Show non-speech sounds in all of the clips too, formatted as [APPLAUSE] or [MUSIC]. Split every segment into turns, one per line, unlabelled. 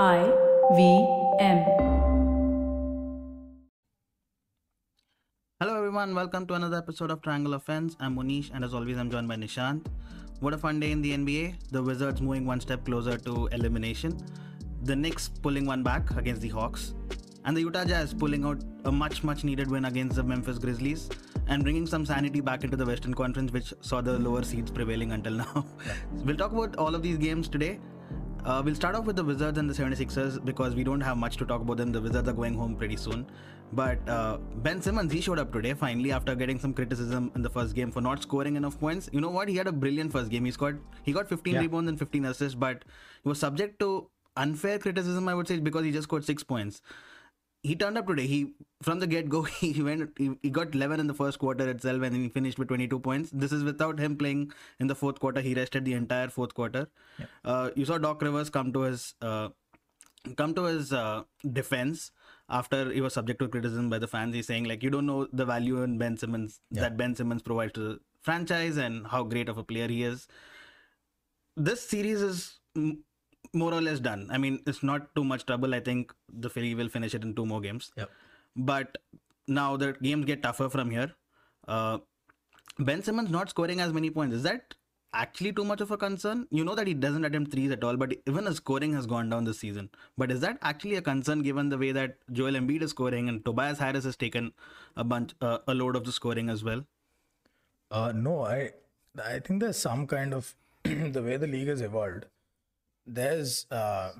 I V M.
Hello everyone, welcome to another episode of Triangle Offense. I'm Monish and as always I'm joined by Nishant. What a fun day in the NBA. The Wizards moving one step closer to elimination. The Knicks pulling one back against the Hawks. And the Utah Jazz pulling out a much much needed win against the Memphis Grizzlies and bringing some sanity back into the Western Conference which saw the lower seeds prevailing until now. [LAUGHS] we'll talk about all of these games today. Uh, we'll start off with the Wizards and the 76ers because we don't have much to talk about them. The Wizards are going home pretty soon. But uh, Ben Simmons, he showed up today finally after getting some criticism in the first game for not scoring enough points. You know what? He had a brilliant first game. He scored, he got 15
Yeah.
rebounds and 15 assists, but he was subject to unfair criticism, I would say, because he just scored six points. He turned up today. He from the get go [LAUGHS] he went he, he got 11 in the first quarter itself and then he finished with 22 points. This is without him playing in the fourth quarter. He rested the entire fourth quarter. Uh, you saw Doc Rivers come to his uh, come to his uh, defense after he was subject to criticism by the fans. He's saying like you don't know the value in Ben Simmons that Ben Simmons provides to the franchise and how great of a player he is. This series is more or less done. I mean, it's not too much trouble. I think the Philly will finish it in two more games.
Yep.
But now the games get tougher from here. Uh, ben Simmons not scoring as many points. Is that actually too much of a concern? You know that he doesn't attempt threes at all, but even his scoring has gone down this season. But is that actually a concern given the way that Joel Embiid is scoring and Tobias Harris has taken a bunch, uh, a load of the scoring as well?
Uh, no, I I think there's some kind of [CLEARS THROAT] the way the league has evolved. There's uh,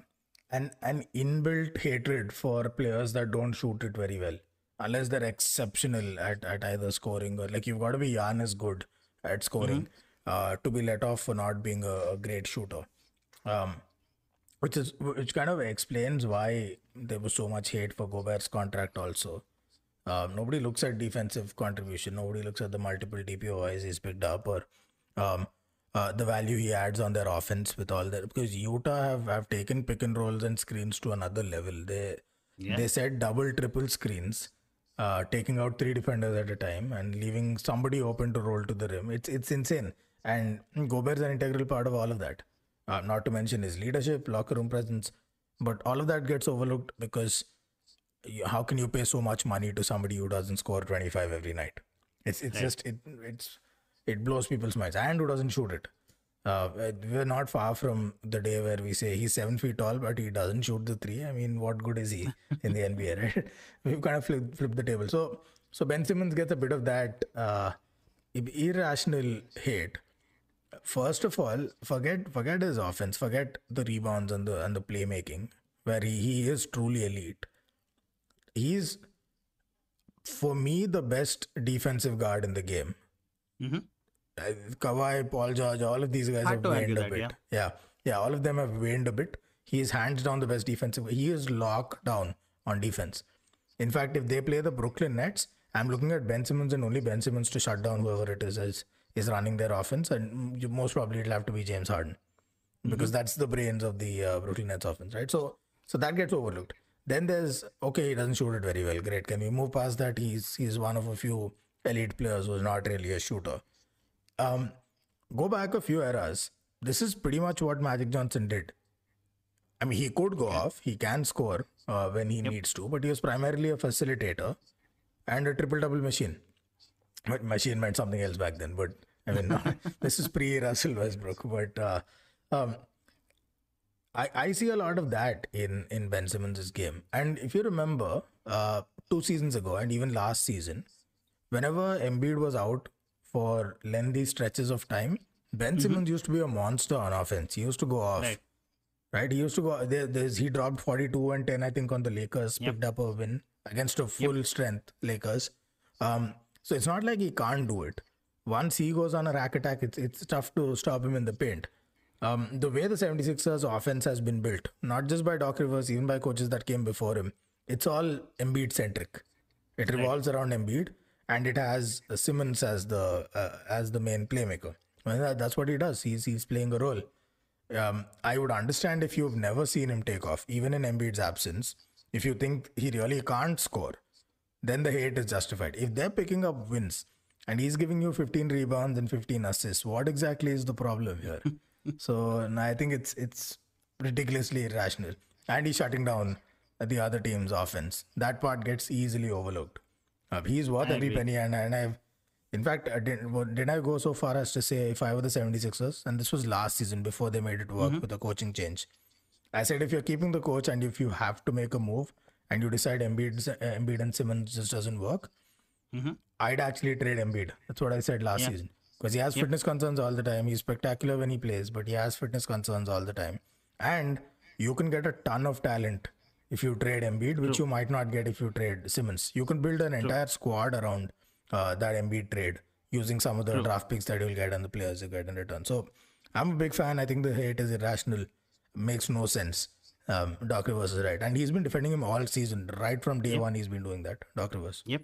an an inbuilt hatred for players that don't shoot it very well, unless they're exceptional at, at either scoring or like you've got to be Giannis good at scoring uh, to be let off for not being a, a great shooter. Um, which is which kind of explains why there was so much hate for Gobert's contract also. Um, nobody looks at defensive contribution. Nobody looks at the multiple DPOYs he's picked up or um, uh, the value he adds on their offense with all that. Because Utah have, have taken pick and rolls and screens to another level. They they set double, triple screens, uh, taking out three defenders at a time and leaving somebody open to roll to the rim. It's it's insane. And Gobert's an integral part of all of that. Uh, not to mention his leadership, locker room presence, but all of that gets overlooked because you- how can you pay so much money to somebody who doesn't score 25 every night it's it's just it it's it blows people's minds. And who doesn't shoot it. Uh, we're not far from the day where we say he's seven feet tall but he doesn't shoot the three. I mean what good is he in the nba [LAUGHS] right? We've kind of flipped, flipped the table. So so ben simmons gets a bit of that uh, irrational hate. First of all, forget forget his offense, forget the rebounds and the and the playmaking, where he, he is truly elite. He's for me the best defensive guard in the game.
Mhm.
Uh, Kawhi, Paul George, all of these guys
Hard
have waned a bit.
yeah.
yeah, yeah, all of them have waned a bit. He is hands down the best defensive. He is locked down on defense. In fact, if they play the Brooklyn Nets, I'm looking at Ben Simmons and only Ben Simmons to shut down whoever it is is, is running their offense, and you- most probably it'll have to be James Harden because that's the brains of the uh, Brooklyn Nets offense, right? So, so that gets overlooked. Then there's okay, he doesn't shoot it very well. Great, can we move past that? He's he's one of a few elite players who's not really a shooter. Um, go back a few eras. This is pretty much what Magic Johnson did. I mean, he could go off. He can score uh, when he needs to, but he was primarily a facilitator and a triple double machine. But machine meant something else back then. But I mean, [LAUGHS] this is pre Russell Westbrook. But uh, um, I I see a lot of that in in Ben Simmons' game. And if you remember, uh, two seasons ago and even last season, whenever Embiid was out for lengthy stretches of time, Ben Simmons used to be a monster on offense. He used to go off
Right.
right? He used to go there. There's he dropped 42 and 10, I think, on the Lakers. Picked up a win against a full strength Lakers. Um, so it's not like he can't do it. Once he goes on a rack attack, it's it's tough to stop him in the paint. Um, the way the 76ers offense has been built, not just by Doc Rivers, even by coaches that came before him, it's all Embiid centric. It revolves around Embiid, and it has Simmons as the uh, as the main playmaker. And that, that's what he does. He's he's playing a role. Um, I would understand if you've never seen him take off, even in Embiid's absence. If you think he really can't score, then the hate is justified. If they're picking up wins and he's giving you 15 rebounds and 15 assists, what exactly is the problem here? [LAUGHS] so and I think it's it's ridiculously irrational. and he's shutting down the other team's offense. That part gets easily overlooked. Uh, he's worth
I
every
agree.
penny, and, and I've, in fact, I did, well, did I go so far as to say if I were the 76ers, and this was last season before they made it work with the coaching change, I said if you're keeping the coach and if you have to make a move and you decide Embiid, Embiid and Simmons just doesn't work, I'd actually trade Embiid. That's what I said last
Yeah.
season. Because he has fitness concerns all the time. He's spectacular when he plays, but he has fitness concerns all the time. And you can get a ton of talent if you trade Embiid, which you might not get if you trade Simmons. You can build an entire squad around uh, that Embiid trade using some of the draft picks that you'll get and the players you get in return. So I'm a big fan. I think the hate is irrational. Makes no sense. Um, Doc Rivers is right. And he's been defending him all season. Right from day one, he's been doing that. Doc Rivers.
Yep.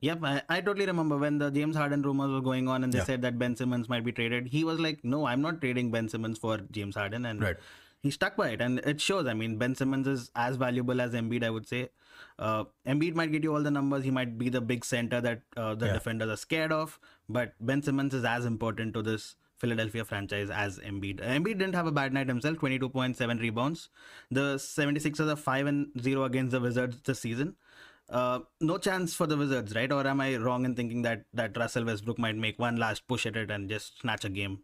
Yep, I, I totally remember when the James Harden rumors were going on and they
Yeah.
said that Ben Simmons might be traded. He was like, "No, I'm not trading Ben Simmons for James Harden," and
Right.
He stuck by it, and it shows. I mean, Ben Simmons is as valuable as Embiid, I would say. Uh, Embiid might get you all the numbers. He might be the big center that uh, the
Yeah.
defenders are scared of, but Ben Simmons is as important to this Philadelphia franchise as Embiid. Embiid didn't have a bad night himself, 22.7 rebounds. The 76ers are 5 and 0 against the Wizards this season. Uh, no chance for the Wizards, right? Or am I wrong in thinking that that Russell Westbrook might make one last push at it and just snatch a game?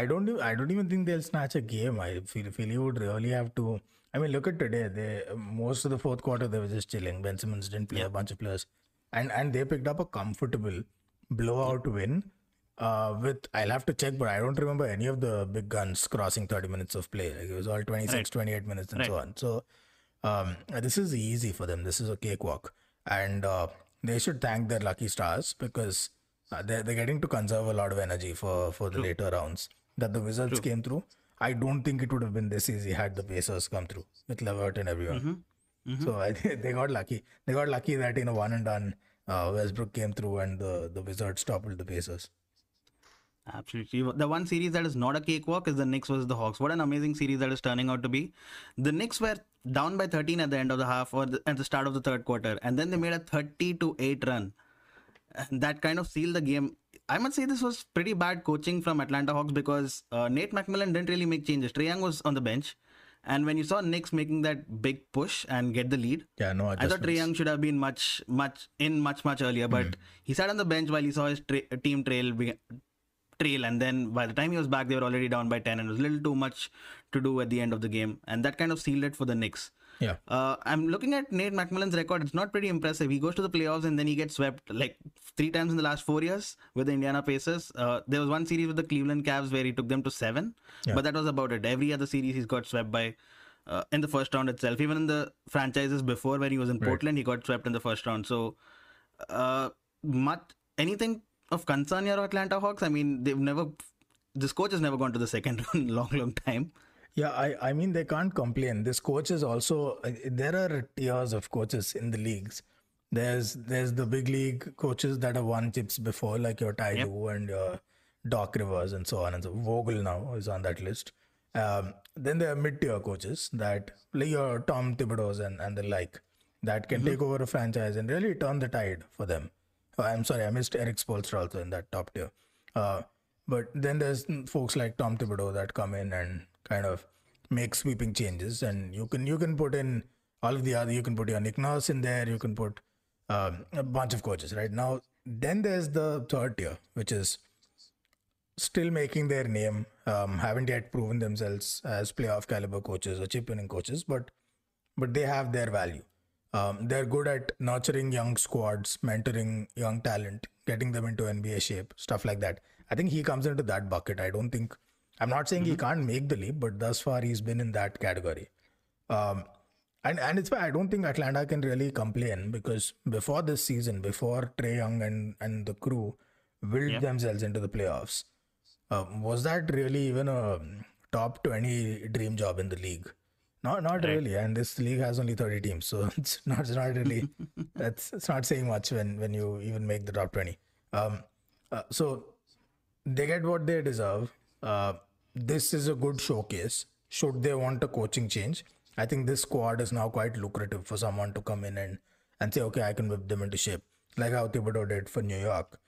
I don't. do- I don't even think they'll snatch a game. I feel Philly would really have to. I mean, look at today. They most of the fourth quarter they were just chilling. Ben Simmons didn't play a bunch of players, and and they picked up a comfortable blowout win. Uh, with I'll have to check, but I don't remember any of the big guns crossing 30 minutes of play. Like it was all 26,
Right.
28 minutes, and so on. So um, this is easy for them. This is a cakewalk, and uh, they should thank their lucky stars because uh, they're they're getting to conserve a lot of energy for for the later rounds. That the Wizards came through. I don't think it would have been this easy had the Pacers come through with Levert and everyone. So I [LAUGHS] they got lucky. They got lucky that in a one and done, uh, Westbrook came through and the the Wizards toppled the Pacers.
Absolutely. The one series that is not a cakewalk is the Knicks versus the Hawks. What an amazing series that is turning out to be. The Knicks were down by 13 at the end of the half or the, at the start of the third quarter, and then they made a 30 to 8 run. And that kind of sealed the game. I must say this was pretty bad coaching from Atlanta Hawks because uh, Nate McMillan didn't really make changes. Trae Young was on the bench. And when you saw Knicks making that big push and get the lead,
Yeah, no
I thought
Trae.
Young should have been much, much in much, much earlier, but he sat on the bench while he saw his tra- team trail, trail, and then by the time he was back, they were already down by ten, and it was a little too much to do at the end of the game, and that kind of sealed it for the Knicks.
Yeah.
Uh, I'm looking at Nate McMillan's record. It's not pretty impressive. He goes to the playoffs and then he gets swept like three times in the last four years with the Indiana Pacers. Uh, there was one series with the Cleveland Cavs where he took them to seven,
Yeah.
but that was about it. Every other series he's got swept by uh, in the first round itself. Even in the franchises before when he was in Portland, he got swept in the first round. So, uh, much anything of concern here, Atlanta Hawks? I mean, they've never. This coach has never gone to the second round [LAUGHS] in a long, long time.
Yeah, I, I mean, they can't complain. This coach is also, uh, there are tiers of coaches in the leagues. There's there's the big league coaches that have won chips before, like your Ty
Yep.
And your Doc Rivers and so on and so Vogel now is on that list. Um, then there are mid tier coaches that, like your Tom Thibodeau's and, and the like, that can take over a franchise and really turn the tide for them. Oh, I'm sorry, I missed Erik Spoelstra also in that top tier. Uh, but then there's folks like Tom Thibodeau that come in and kind of make sweeping changes, and you can you can put in all of the other. You can put your Nick Nurse in there. You can put um, a bunch of coaches right now. Then there's the third tier, which is still making their name, um, haven't yet proven themselves as playoff caliber coaches or chip winning coaches, but but they have their value. Um, they're good at nurturing young squads, mentoring young talent, getting them into NBA shape, stuff like that. I think he comes into that bucket. I don't think I'm not saying he can't make the leap, but thus far he's been in that category. Um, and and it's why I don't think Atlanta can really complain because before this season, before Trae Young and and the crew willed themselves into the playoffs, um, was that really even a top twenty dream job in the league? Not not really. And this league has only thirty teams, so [LAUGHS] it's not it's not really [LAUGHS] that's it's not saying much when when you even make the top twenty. Um, uh, so they get what they deserve. Uh, this is a good showcase. Should they want a coaching change, I think this squad is now quite lucrative for someone to come in and, and say, okay, I can whip them into shape, like how Thibodeau did for New York.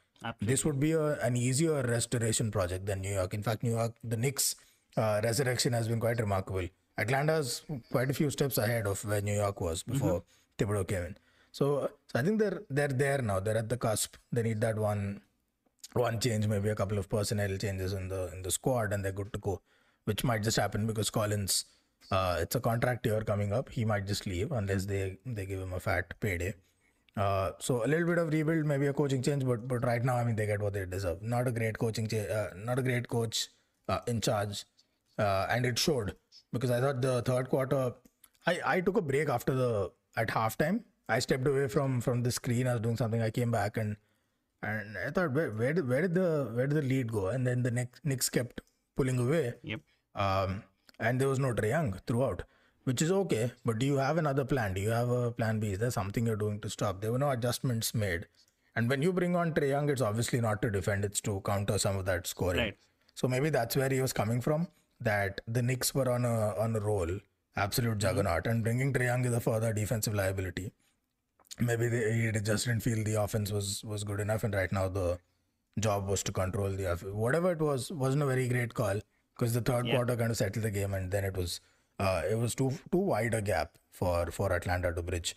This would be a, an easier restoration project than New York. In fact, New York, the Knicks' uh, resurrection has been quite remarkable. Atlanta's quite a few steps ahead of where New York was before Thibodeau came in. So, so I think they're they're there now. They're at the cusp. They need that one one change, maybe a couple of personnel changes in the in the squad, and they're good to go. Which might just happen because Collins, uh, it's a contract year coming up. He might just leave unless they they give him a fat payday. Uh, so a little bit of rebuild, maybe a coaching change, but but right now, I mean, they get what they deserve. Not a great coaching, cha- uh, not a great coach uh, in charge, uh, and it showed because I thought the third quarter, I I took a break after the at halftime. I stepped away from from the screen. I was doing something. I came back and and I thought, where, where did where did the where did the lead go? And then the Knicks, Knicks kept pulling away.
Yep.
Um, and there was no Trae Young throughout, which is okay. But do you have another plan? Do you have a plan B? Is there something you're doing to stop? There were no adjustments made. And when you bring on Trae Young, it's obviously not to defend; it's to counter some of that scoring.
Right.
So maybe that's where he was coming from. That the Knicks were on a on a roll, absolute juggernaut, and bringing Trae Young is a further defensive liability. Maybe they, he just didn't feel the offense was was good enough, and right now the job was to control the offense. Whatever it was, wasn't a very great call because the third quarter kind of settled the game, and then it was uh, it was too too wide a gap for for Atlanta to bridge.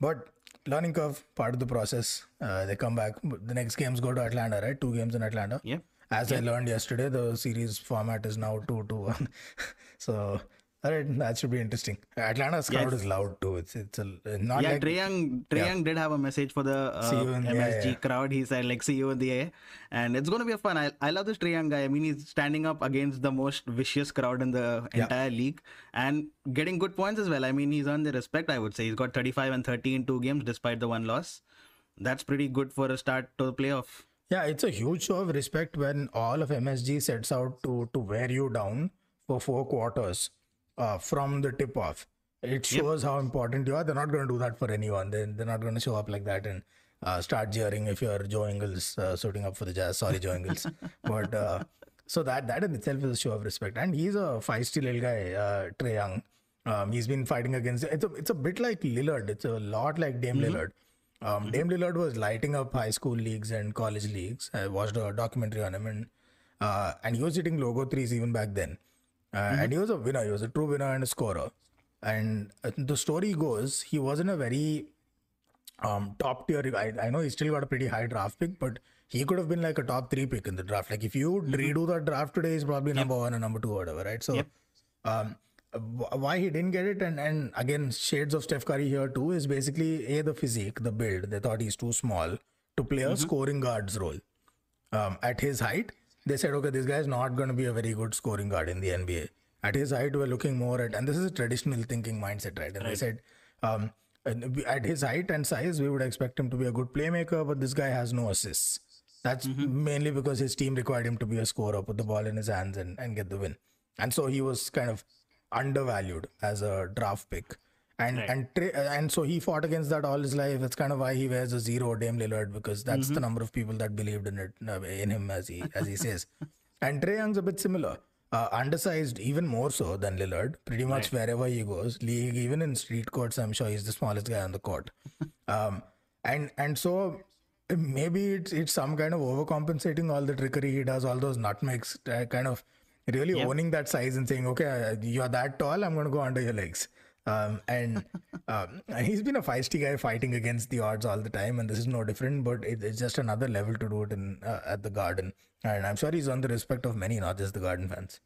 But learning curve, part of the process. Uh, they come back. The next games go to Atlanta, right? Two games in Atlanta.
Yep.
As I learned yesterday, the series format is now two to one. [LAUGHS] so, all right, that should be interesting. Atlanta's crowd is loud too. It's it's a, not
Yeah,
like
Trae Young, Trae Young did have a message for the uh,
yeah,
MSG
yeah.
crowd. He said, like, see you in the air. And it's going to be a fun. I, I love this Trae Young guy. I mean, he's standing up against the most vicious crowd in the entire league and getting good points as well. I mean, he's earned the respect, I would say. He's got 35 and 30 in two games despite the one loss. That's pretty good for a start to the playoff.
Yeah, it's a huge show of respect when all of MSG sets out to to wear you down for four quarters uh, from the tip off. It shows how important you are. They're not going to do that for anyone. They they're not going to show up like that and uh, start jeering if you're Joe Ingles uh, suiting up for the Jazz. Sorry, Joe Ingles, [LAUGHS] but uh, so that that in itself is a show of respect. And he's a feisty little guy, uh, Trae Young. Um, he's been fighting against. It's a it's a bit like Lillard. It's a lot like Dame Lillard. Um, Dame Lillard was lighting up high school leagues and college leagues. I watched a documentary on him, and uh, and he was hitting logo threes even back then. Uh, And he was a winner. He was a true winner and a scorer. And uh, the story goes, he wasn't a very um, top tier. I, I know he still got a pretty high draft pick, but he could have been like a top three pick in the draft. Like if you redo that draft today, he's probably number one or number two or whatever, right? So, um, why he didn't get it, and and again, shades of Steph Curry here too, is basically a the physique, the build. They thought he's too small to play a scoring guard's role. Um, at his height, they said, okay, this guy is not going to be a very good scoring guard in the NBA. At his height, we're looking more at, and this is a traditional thinking mindset, right? And they said, um, at his height and size, we would expect him to be a good playmaker, but this guy has no assists. That's mainly because his team required him to be a scorer, put the ball in his hands, and, and get the win. And so he was kind of undervalued as a draft pick. And and tra- and so he fought against that all his life. That's kind of why he wears a zero, Dame Lillard, because that's the number of people that believed in it uh, in him, as he as he says. [LAUGHS] and Trae Young's a bit similar, uh, undersized even more so than Lillard. Pretty much wherever he goes, league even in street courts, I'm sure he's the smallest guy on the court. [LAUGHS] Um, and and so maybe it's it's some kind of overcompensating all the trickery he does, all those nutmegs, uh, kind of really owning that size and saying, okay, uh, you're that tall, I'm going to go under your legs. Um, and um, and he's been a feisty guy fighting against the odds all the time, and this is no different. But it, it's just another level to do it in uh, at the Garden, and I'm sure he's on the respect of many, not just the Garden fans.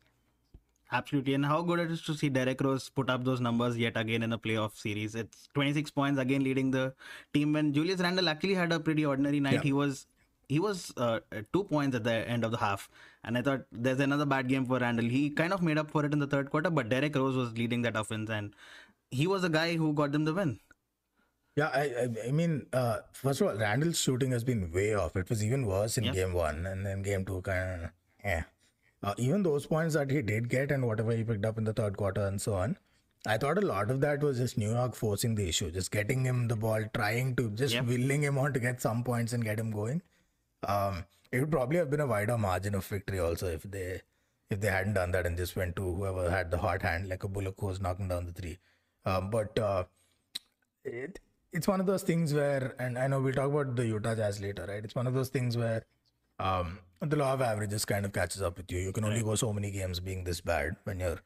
Absolutely. And how good it is to see Derrick Rose put up those numbers yet again in a playoff series. It's 26 points again leading the team when Julius Randle actually had a pretty ordinary night.
Yeah.
He was he was uh, at two points at the end of the half. And I thought there's another bad game for Randle. He kind of made up for it in the third quarter, but Derrick Rose was leading that offense and he was the guy who got them the win.
Yeah, I I, I mean, uh, first of all, Randle's shooting has been way off. It was even worse in game one, and then game two kind of yeah. Uh, even those points that he did get and whatever he picked up in the third quarter and so on, I thought a lot of that was just New York forcing the issue, just getting him the ball, trying to just willing him on to get some points and get him going. Um, it would probably have been a wider margin of victory also if they if they hadn't done that and just went to whoever had the hot hand like a Bullock who was knocking down the three. Um, but uh, it it's one of those things where and I know we'll talk about the Utah Jazz later, right? It's one of those things where um the law of averages kind of catches up with you. You can only go so many games being this bad when you're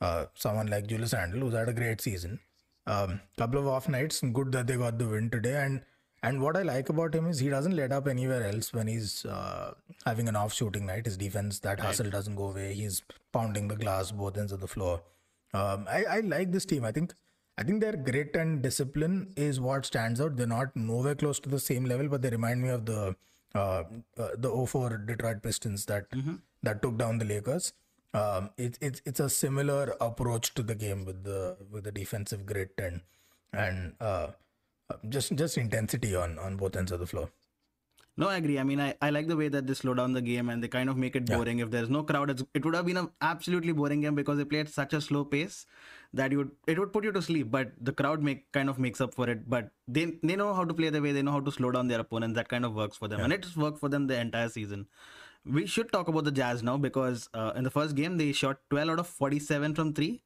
uh, someone like Julius Randle, who's had a great season. Um, couple of off nights, good that they got the win today. And and what I like about him is he doesn't let up anywhere else when he's uh, having an off shooting night. His defense, that hustle doesn't go away. He's pounding the glass both ends of the floor. Um, I, I like this team. I think I think their grit and discipline is what stands out. They're not nowhere close to the same level, but they remind me of the uh, uh, the 04 Detroit Pistons that that took down the Lakers. Um, it's it's it's a similar approach to the game with the with the defensive grit and and uh, just just intensity on on both ends of the floor.
No, I agree. I mean, I, I like the way that they slow down the game and they kind of make it boring. If there's no crowd, it's, it would have been an absolutely boring game because they play at such a slow pace that you would it would put you to sleep. But the crowd make kind of makes up for it. But they they know how to play the way they know how to slow down their opponents. That kind of works for them, and it's worked for them the entire season. We should talk about the Jazz now because uh, in the first game they shot 12 out of 47 from three.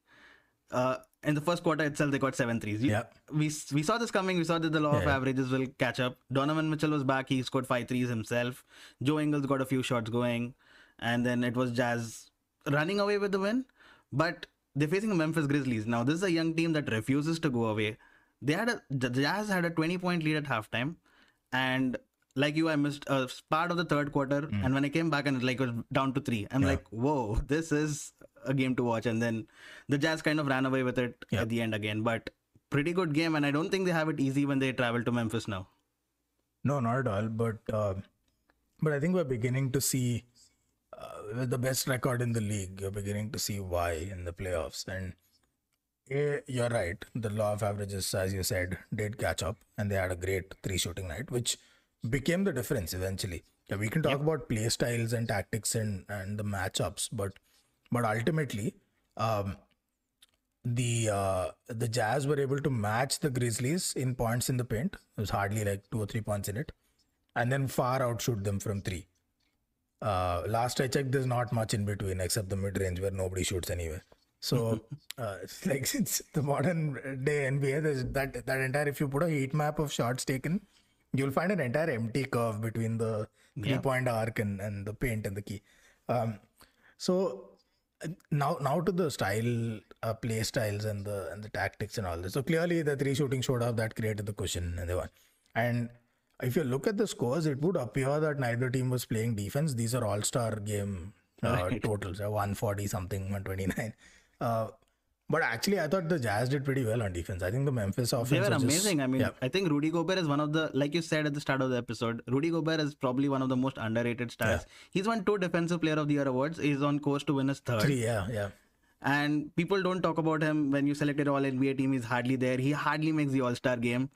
Uh, in the first quarter itself, they got seven threes.
Yeah.
We we saw this coming. We saw that the law of
Yeah.
averages will catch up. Donovan Mitchell was back. He scored five threes himself. Joe Ingles got a few shots going, and then it was Jazz running away with the win. But they're facing the Memphis Grizzlies now. This is a young team that refuses to go away. They had a the Jazz had a 20 point lead at halftime, and like you, I missed a part of the third quarter. And when I came back and it like was down to three, I'm like, whoa, this is a game to watch. And then the Jazz kind of ran away with it at the end again. But pretty good game, and I don't think they have it easy when they travel to Memphis now.
No, not at all. But uh, but I think we're beginning to see uh, with the best record in the league. You're beginning to see why in the playoffs. And eh, you're right. The law of averages, as you said, did catch up, and they had a great three shooting night, which became the difference eventually. Yeah, we can talk about play styles and tactics and and the matchups, but but ultimately. Um, the uh, the Jazz were able to match the Grizzlies in points in the paint. There was hardly like two or three points in it, and then far outshoot them from three. Uh, last I checked, there's not much in between except the mid range where nobody shoots anyway. So [LAUGHS] uh, it's [LAUGHS] like since the modern day NBA, there's that that entire if you put a heat map of shots taken, you'll find an entire empty curve between the three point arc and, and the paint and the key. Um, so uh, now now to the style uh, play styles and the and the tactics and all this. So clearly the three shooting showed up that created the cushion and they won and if you look at the scores it would appear that neither team was playing defense. These are all-star game uh, totals uh, 140 something 129 uh, but actually i thought the jazz did pretty well on defense i think the memphis offense
They were
was just-
amazing. I mean,
yeah.
I think Rudy Gobert is one of the, like you said at the start of the episode, Rudy Gobert is probably one of the most underrated stars. He's won two Defensive Player of the Year awards. He's on course to win his third.
three yeah yeah
And people don't talk about him when you selected all NBA team. He's hardly there. He hardly makes the All Star game.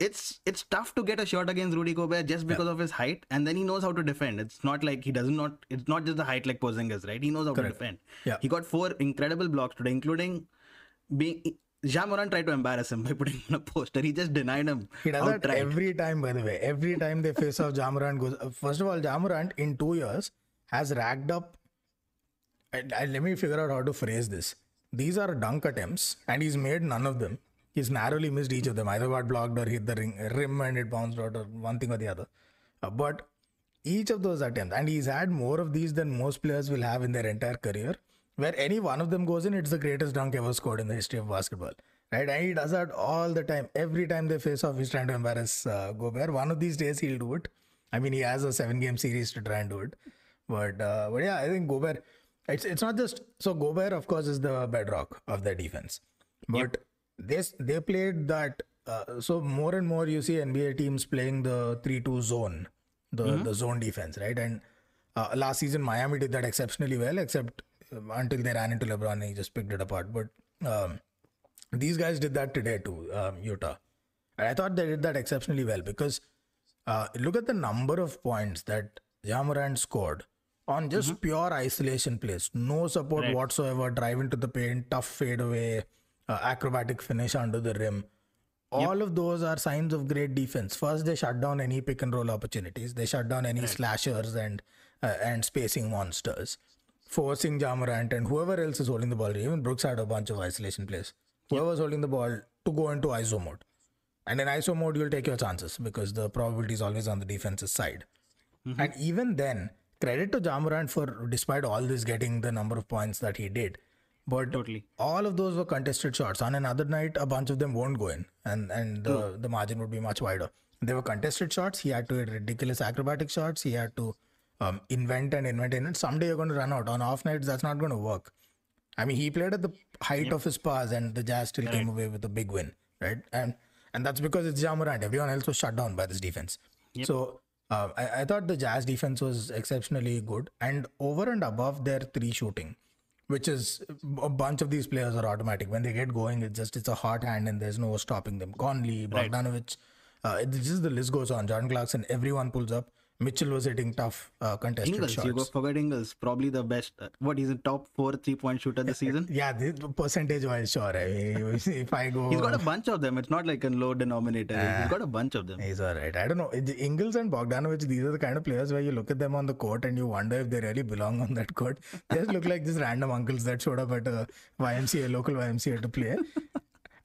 It's it's tough to get a shot against Rudy Gobert just because of his height, and then he knows how to defend. It's not like he doesn't not. It's not just the height like Porzingis, right? He knows how to defend.
Yeah.
He got four incredible blocks today, including being. Ja Morant tried to embarrass him [LAUGHS] by putting him on a poster. He just denied him.
He does that every time, by the way. Every time they face off, Ja Morant goes. uh, First of all, Ja Morant in two years has racked up. Let me figure out how to phrase this. These are dunk attempts, and he's made none of them. He's narrowly missed each of them. Either got blocked or hit the ring, rim and it bounced out, or one thing or the other. Uh, but each of those attempts, and he's had more of these than most players will have in their entire career. Where any one of them goes in, it's the greatest dunk ever scored in the history of basketball. Right? And he does that all the time. Every time they face off, he's trying to embarrass uh, Gobert. One of these days, he'll do it. I mean, he has a seven game series to try and do it. But, uh, but yeah, I think Gobert, it's, it's not just. So, Gobert, of course, is the bedrock of their defense. But this they played that. Uh, so, more and more you see NBA teams playing the 3 2 zone, the, the zone defense, right? And uh, last season, Miami did that exceptionally well, except um, until they ran into LeBron and he just picked it apart. But um, these guys did that today too, um, Utah. And I thought they did that exceptionally well because uh, look at the number of points that Ja Morant scored on just pure isolation plays. No support whatsoever, drive into the paint, tough fade fadeaway, uh, acrobatic finish under the rim. All of those are signs of great defense. First, they shut down any pick and roll opportunities. They shut down any slashers and uh, and spacing monsters, forcing Ja Morant and whoever else is holding the ball. Even Brooks had a bunch of isolation plays. Whoever's holding the ball to go into ISO mode. And in ISO mode, you'll take your chances because the probability is always on the defense's side. And even then, credit to Ja Morant for, despite all this, getting the number of points that he did. But
Totally.
all of those were contested shots. On another night, a bunch of them won't go in, and and the, the margin would be much wider. They were contested shots. He had to hit ridiculous acrobatic shots. He had to um, invent and invent and someday you're going to run out. On off nights, that's not going to work. I mean, he played at the height of his powers, and the Jazz still came away with a big win, right? And and that's because it's Ja Morant. Everyone else was shut down by this defense. So uh, I, I thought the Jazz defense was exceptionally good, and over and above their three shooting, which is a bunch of these players are automatic. When they get going, it's just it's a hot hand, and there's no stopping them. Conley, Bogdanovich, uh, it, just the list goes on. John Clarkson, everyone pulls up. Mitchell was hitting tough uh, contested
Ingles,
shots.
you go forget Ingles, probably the best. Uh, what he's a top four three point shooter this [LAUGHS] season.
Yeah, the percentage wise, sure. I mean, [LAUGHS] if I go,
He's got a bunch of them. It's not like a low denominator. He's got a bunch of them.
He's all right. I don't know. Ingles and Bogdanovich, these are the kind of players where you look at them on the court and you wonder if they really belong on that court. [LAUGHS] They just look like just random uncles that showed up at a YMCA, local YMCA to play.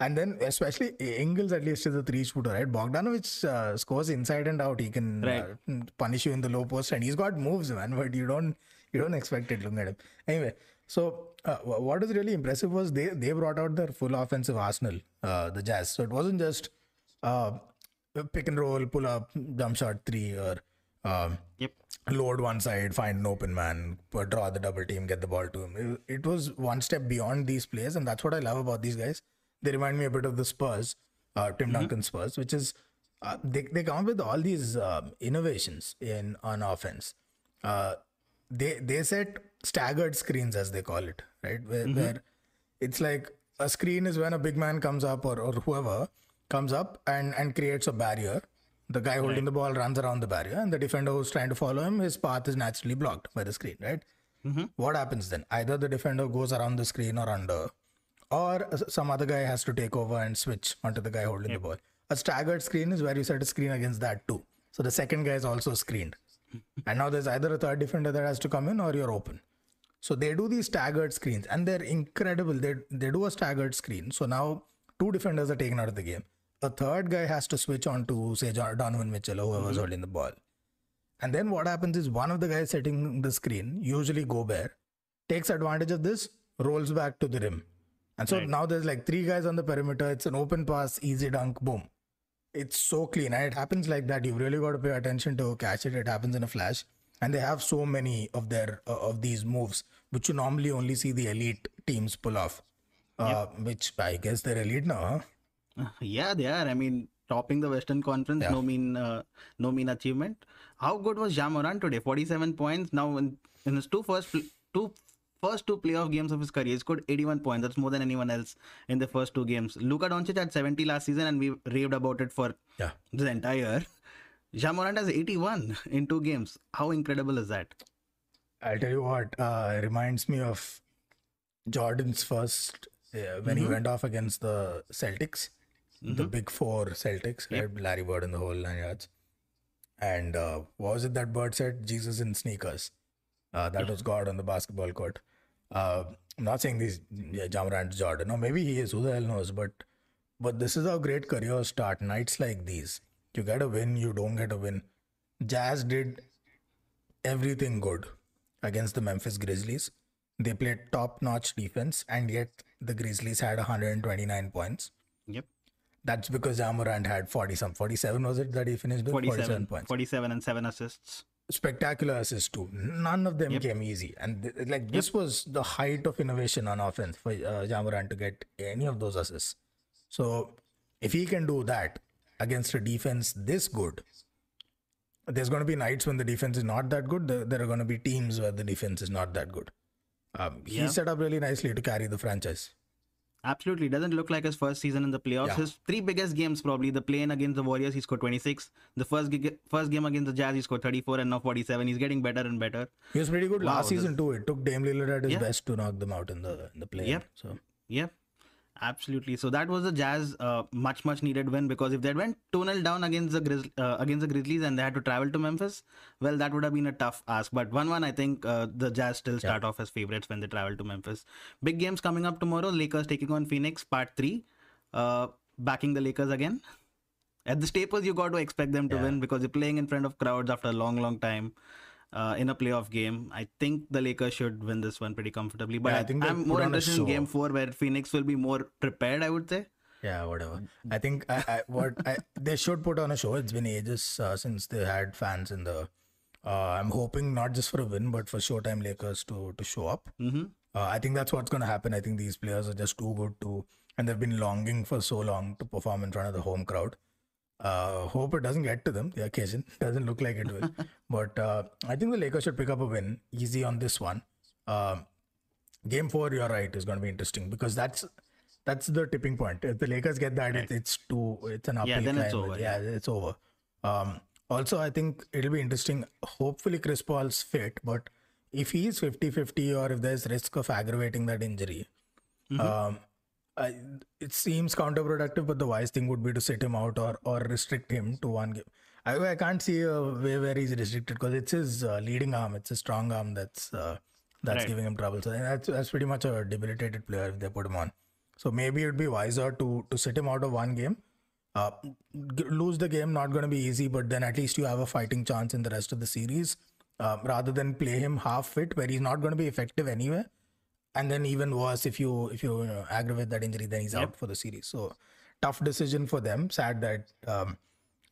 And then, especially Ingles, at least is a three shooter, right? Bogdanovich uh, scores inside and out. He can uh, punish you in the low post, and he's got moves, man. But you don't, you don't expect it. Looking at him, anyway. So, uh, wh- what was really impressive was they they brought out their full offensive arsenal, uh, the Jazz. So it wasn't just uh, pick and roll, pull up, jump shot three, or um,
Yep.
load one side, find an open man, draw the double team, get the ball to him. It, it was one step beyond these plays, and that's what I love about these guys. They remind me a bit of the Spurs, uh, Tim Duncan Spurs, which is uh, they they come up with all these um, innovations in on offense. Uh, they they set staggered screens as they call it, right? Where, where it's like a screen is when a big man comes up or, or whoever comes up and and creates a barrier. The guy holding the ball runs around the barrier, and the defender who's trying to follow him, his path is naturally blocked by the screen, right? What happens then? Either the defender goes around the screen or under, or uh, some other guy has to take over and switch onto the guy holding the ball. A staggered screen is where you set a screen against that too. So the second guy is also screened. [LAUGHS] and now there's either a third defender that has to come in or you're open. So they do these staggered screens and they're incredible. They they do a staggered screen. So now two defenders are taken out of the game. A third guy has to switch on to say John- Donovan Mitchell or whoever's mm-hmm. holding the ball. And then what happens is one of the guys setting the screen, usually Gobert, takes advantage of this, rolls back to the rim. And so now there's like three guys on the perimeter. It's an open pass, easy dunk, boom. It's so clean. And it happens like that. You've really got to pay attention to catch it. It happens in a flash. And they have so many of their uh, of these moves, which you normally only see the elite teams pull off. Uh, Which I guess they're elite now. Huh?
Uh, Yeah, they are. I mean, topping the Western Conference, no mean, uh, no mean achievement. How good was Ja Morant today? Forty-seven points. Now, in, in his two first two first two playoff games of his career, he scored eighty-one points. That's more than anyone else in the first two games. Luka Doncic had seventy last season, and we raved about it for
Yeah.
the entire. [LAUGHS] Ja Morant has eighty-one in two games. How incredible is that?
I'll tell you what, uh, it reminds me of Jordan's first uh, when he went off against the Celtics, the big four Celtics, right? Larry Bird and the whole nine yards. And uh, what was it that Bird said? Jesus in sneakers. Uh, that was God on the basketball court. Uh, I'm not saying these yeah, Ja Morant Jordan, or maybe he is. Who the hell knows? But but this is how great careers start. Nights like these, you get a win, you don't get a win. Jazz did everything good against the Memphis Grizzlies. They played top notch defense, and yet the Grizzlies had 129 points.
Yep,
That's because Ja Morant had 40 some 47 was it that he finished with
47,
points.
47 and seven assists.
Spectacular assists too. None of them came easy, and th- like this was the height of innovation on offense for uh, Ja Morant to get any of those assists. So if he can do that against a defense this good, there's going to be nights when the defense is not that good. There, are going to be teams where the defense is not that good. Um, He set up really nicely to carry the franchise.
Absolutely. Doesn't look like his first season in the playoffs.
Yeah.
His three biggest games, probably the play-in against the Warriors, he scored 26. The first gig- first game against the Jazz, he scored 34 and now 47. He's getting better and better.
He was pretty good last
this-
season too. It took Dame Lillard at his
Yeah.
best to knock them out in the in the play.
Yep.
So
Yep. Absolutely. So that was the Jazz uh, much much needed win because if they had went 2-0 down against the Grizz- uh, against the Grizzlies and they had to travel to Memphis, well that would have been a tough ask. But 1-1 I think uh, the Jazz still start off as favorites when they travel to Memphis. Big games coming up tomorrow. Lakers taking on Phoenix part 3. Uh, backing the Lakers again. At the Staples you got to expect them to win because you're playing in front of crowds after a long long time. Uh, in a playoff game. I think the Lakers should win this one pretty comfortably. But
Yeah, I think
I'm more interested in game four where Phoenix will be more prepared, I would say.
Yeah, whatever. I think I, I what I, they should put on a show. It's been ages uh, since they had fans in the. Uh, I'm hoping not just for a win, but for Showtime Lakers to to show up.
Mm-hmm.
Uh, I think that's what's going to happen. I think these players are just too good to, and they've been longing for so long to perform in front of the home crowd. Uh, hope it doesn't get to them. The occasion doesn't look like it will, [LAUGHS] but uh, I think the Lakers should pick up a win easy on this one. Um game four, you're right, is going to be interesting because that's that's the tipping point. If the Lakers get that, it, it's too it's an uphill yeah,
then it's over,
Yeah, it's over. Um, also, I think it'll be interesting. Hopefully, Chris Paul's fit, but if he's 50-50 or if there's risk of aggravating that injury, um, I, it seems counterproductive. But the wise thing would be to sit him out or or restrict him to one game. I, I can't see a way where he's restricted because it's his uh, leading arm. It's a strong arm that's uh, that's
Right.
giving him trouble. So that's that's pretty much a debilitated player if they put him on. So maybe it'd be wiser to to sit him out of one game. Uh, g- lose the game, not going to be easy, but then at least you have a fighting chance in the rest of the series. Uh, rather than play him half fit, where he's not going to be effective anyway, and then even worse if you if you, you know, aggravate that injury, then he's out for the series. So tough decision for them. Sad that um,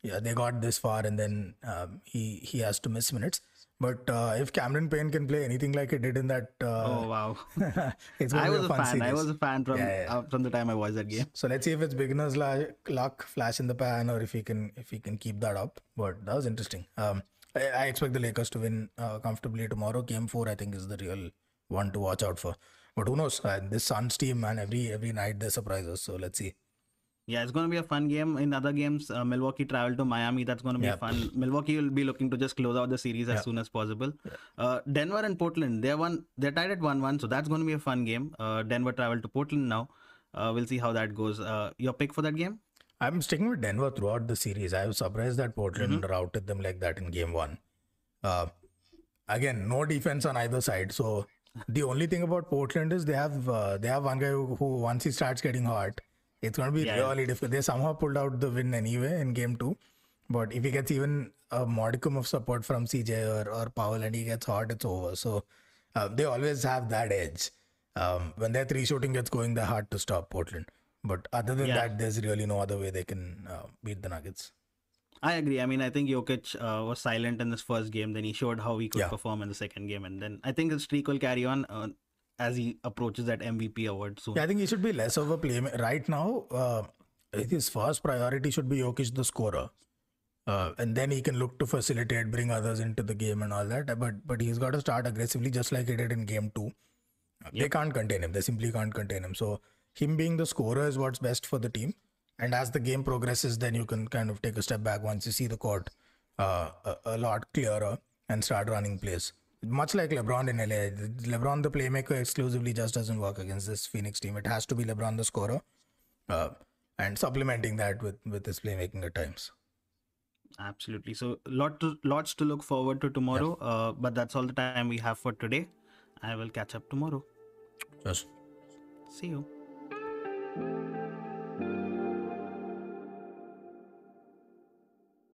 yeah they got this far and then um, he he has to miss minutes. But uh, if Cameron Payne can play anything like he did in that, uh,
Oh wow! [LAUGHS]
it's [LAUGHS]
I was
a
fan. I was a fan from
Yeah, yeah.
Uh, from the time I watched that game.
So let's see if it's beginner's luck, flash in the pan, or if he can if he can keep that up. But that was interesting. Um, I, I expect the Lakers to win uh, comfortably tomorrow. Game four, I think, is the real one to watch out for. But who knows? Uh, this Suns team, man, every every night they surprise us. So let's see.
Yeah, it's going to be a fun game. In other games, uh, Milwaukee travel to Miami. That's going to be
Yeah.
fun. Milwaukee will be looking to just close out the series as soon as possible. Uh, Denver and Portland, they're one. They're tied at one-one, so that's going to be a fun game. Uh, Denver travel to Portland now. Uh, we'll see how that goes. Uh, your pick for that game?
I'm sticking with Denver throughout the series. I was surprised that Portland routed them like that in game one. Uh, again, no defense on either side. So the only thing about Portland is they have uh, they have one guy who, who once he starts getting hot, it's going to be
Yeah.
really difficult. They somehow pulled out the win anyway in game two. But if he gets even a modicum of support from CJ or, or Powell and he gets hot, it's over. So uh, they always have that edge. Um, when their three shooting gets going, they're hard to stop Portland. But other than
Yeah.
that, there's really no other way they can uh, beat the Nuggets.
I agree. I mean, I think Jokic uh, was silent in this first game. Then he showed how he could
Yeah.
perform in the second game, and then I think his streak will carry on uh, as he approaches that MVP award soon.
Yeah, I think he should be less of a playmaker. Right now, uh, his first priority should be Jokic, the scorer. Uh, and then he can look to facilitate, bring others into the game and all that. But but he's got to start aggressively, just like he did in game two. Uh, They can't contain him. They simply can't contain him. So him being the scorer is what's best for the team. And as the game progresses, then you can kind of take a step back once you see the court uh, a, a lot clearer and start running plays. Much like LeBron in LA, LeBron the playmaker exclusively just doesn't work against this Phoenix team. It has to be LeBron the scorer, uh, and supplementing that with with his playmaking at times.
Absolutely. So lot to, lots to look forward to tomorrow. Uh, but that's all the time we have for today. I will catch up tomorrow.
Yes.
See you.